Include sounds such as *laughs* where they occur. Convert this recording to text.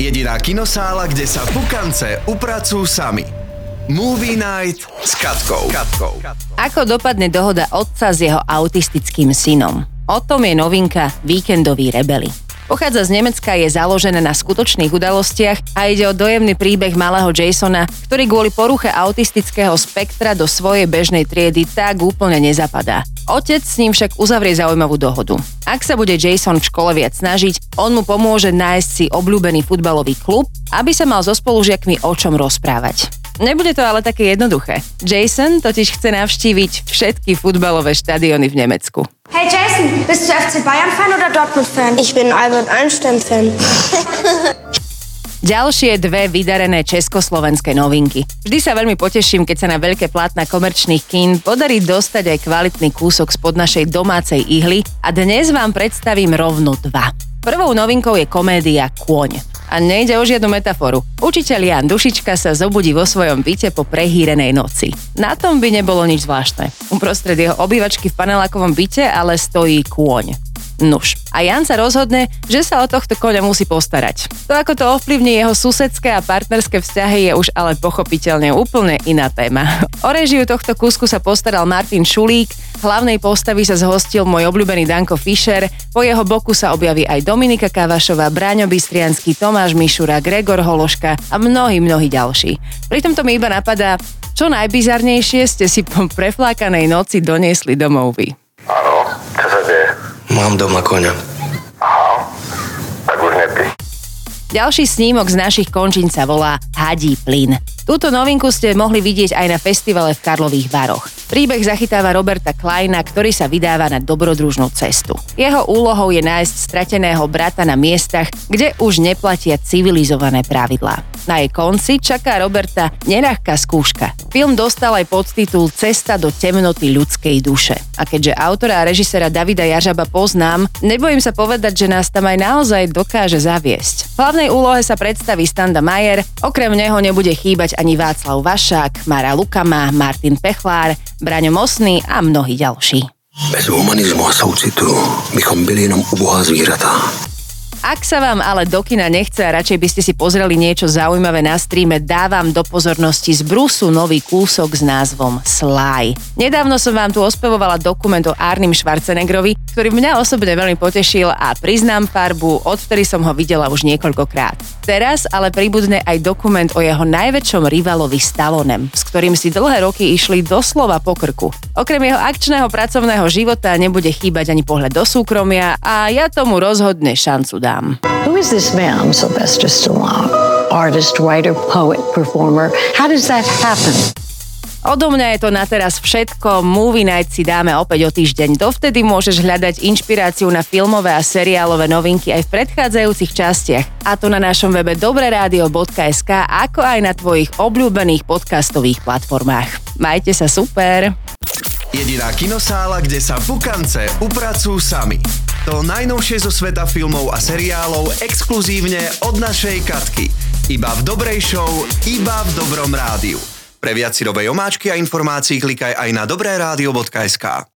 Jediná kinosála, kde sa pukance upracujú sami. Movie Night s Katkou. Katkou. Ako dopadne dohoda otca s jeho autistickým synom? O tom je novinka Víkendoví rebeli. Pochádza z Nemecka, je založené na skutočných udalostiach a ide o dojemný príbeh malého Jasona, ktorý kvôli poruche autistického spektra do svojej bežnej triedy tak úplne nezapadá. Otec s ním však uzavrie zaujímavú dohodu. Ak sa bude Jason v škole viac snažiť, on mu pomôže nájsť si obľúbený futbalový klub, aby sa mal so spolužiakmi o čom rozprávať. Nebude to ale také jednoduché. Jason totiž chce navštíviť všetky futbalové štadióny v Nemecku. Hey Jason, bist du FC Bayern-Fan oder Dortmund-Fan? Ich bin Albert Einstein-Fan. *laughs* Ďalšie dve vydarené československé novinky. Vždy sa veľmi poteším, keď sa na veľké plátna komerčných kín podarí dostať aj kvalitný kúsok spod našej domácej ihly a dnes vám predstavím rovno dva. Prvou novinkou je komédia Kôň. A nejde o žiadnu metaforu. Učiteľ Jan Dušička sa zobudí vo svojom byte po prehýrenej noci. Na tom by nebolo nič zvláštne. Uprostred jeho obývačky v panelákovom byte ale stojí kôň. Nuž. A Jan sa rozhodne, že sa o tohto koňa musí postarať. To, ako to ovplyvní jeho susedské a partnerské vzťahy, je už ale pochopiteľne úplne iná téma. O režiu tohto kúsku sa postaral Martin Šulík, hlavnej postavy sa zhostil môj obľúbený Danko Fischer, po jeho boku sa objaví aj Dominika Kavašová, Braňo Bystriansky, Tomáš Mišura, Gregor Hološka a mnohí, mnohí ďalší. Pritom to mi iba napadá, čo najbizarnejšie ste si po preflákanej noci doniesli domov vy. Mám doma koňa. Aha, tak už nepí. Ďalší snímok z našich končín sa volá Hadí plyn. Túto novinku ste mohli vidieť aj na festivale v Karlových Varoch. Príbeh zachytáva Roberta Kleina, ktorý sa vydáva na dobrodružnú cestu. Jeho úlohou je nájsť strateného brata na miestach, kde už neplatia civilizované pravidlá. Na jej konci čaká Roberta neľahká skúška. Film dostal aj podtitul Cesta do temnoty ľudskej duše. A keďže autora a režisera Davida Jažaba poznám, nebojím sa povedať, že nás tam aj naozaj dokáže zaviesť. V hlavnej úlohe sa predstaví Standa Majer, okrem neho nebude chýbať ani Václav Vašák, Mara Lukama, Martin Pechlár, Braňo Mosný a mnohí ďalší. Bez humanizmu a soucitu bychom byli jenom ubohá zvířata. Ak sa vám ale do kina nechce a radšej by ste si pozreli niečo zaujímavé na streame, dávam do pozornosti z Brusu nový kúsok s názvom Sly. Nedávno som vám tu ospevovala dokument o Arnim Schwarzeneggerovi, ktorý mňa osobne veľmi potešil a priznám farbu, odvtedy som ho videla už niekoľkokrát. Teraz ale pribudne aj dokument o jeho najväčšom rivalovi Stallonem, s ktorým si dlhé roky išli doslova po krku. Okrem jeho akčného pracovného života nebude chýbať ani pohľad do súkromia a ja tomu rozhodne šancu dám. Who is this man, Sylvester Stallone? Artist, writer, poet, performer. How does that happen? Odo mňa je to na teraz všetko. Movie Night si dáme opäť o týždeň. Dovtedy môžeš hľadať inšpiráciu na filmové a seriálové novinky aj v predchádzajúcich častiach. A to na našom webe dobreradio.sk ako aj na tvojich obľúbených podcastových platformách. Majte sa super! Jediná kinosála, kde sa pukance upracujú sami. To najnovšie zo sveta filmov a seriálov exkluzívne od našej Katky. Iba v dobrej show, iba v dobrom rádiu. Pre viac si omáčky a informácií klikaj aj na dobré rádio.sk.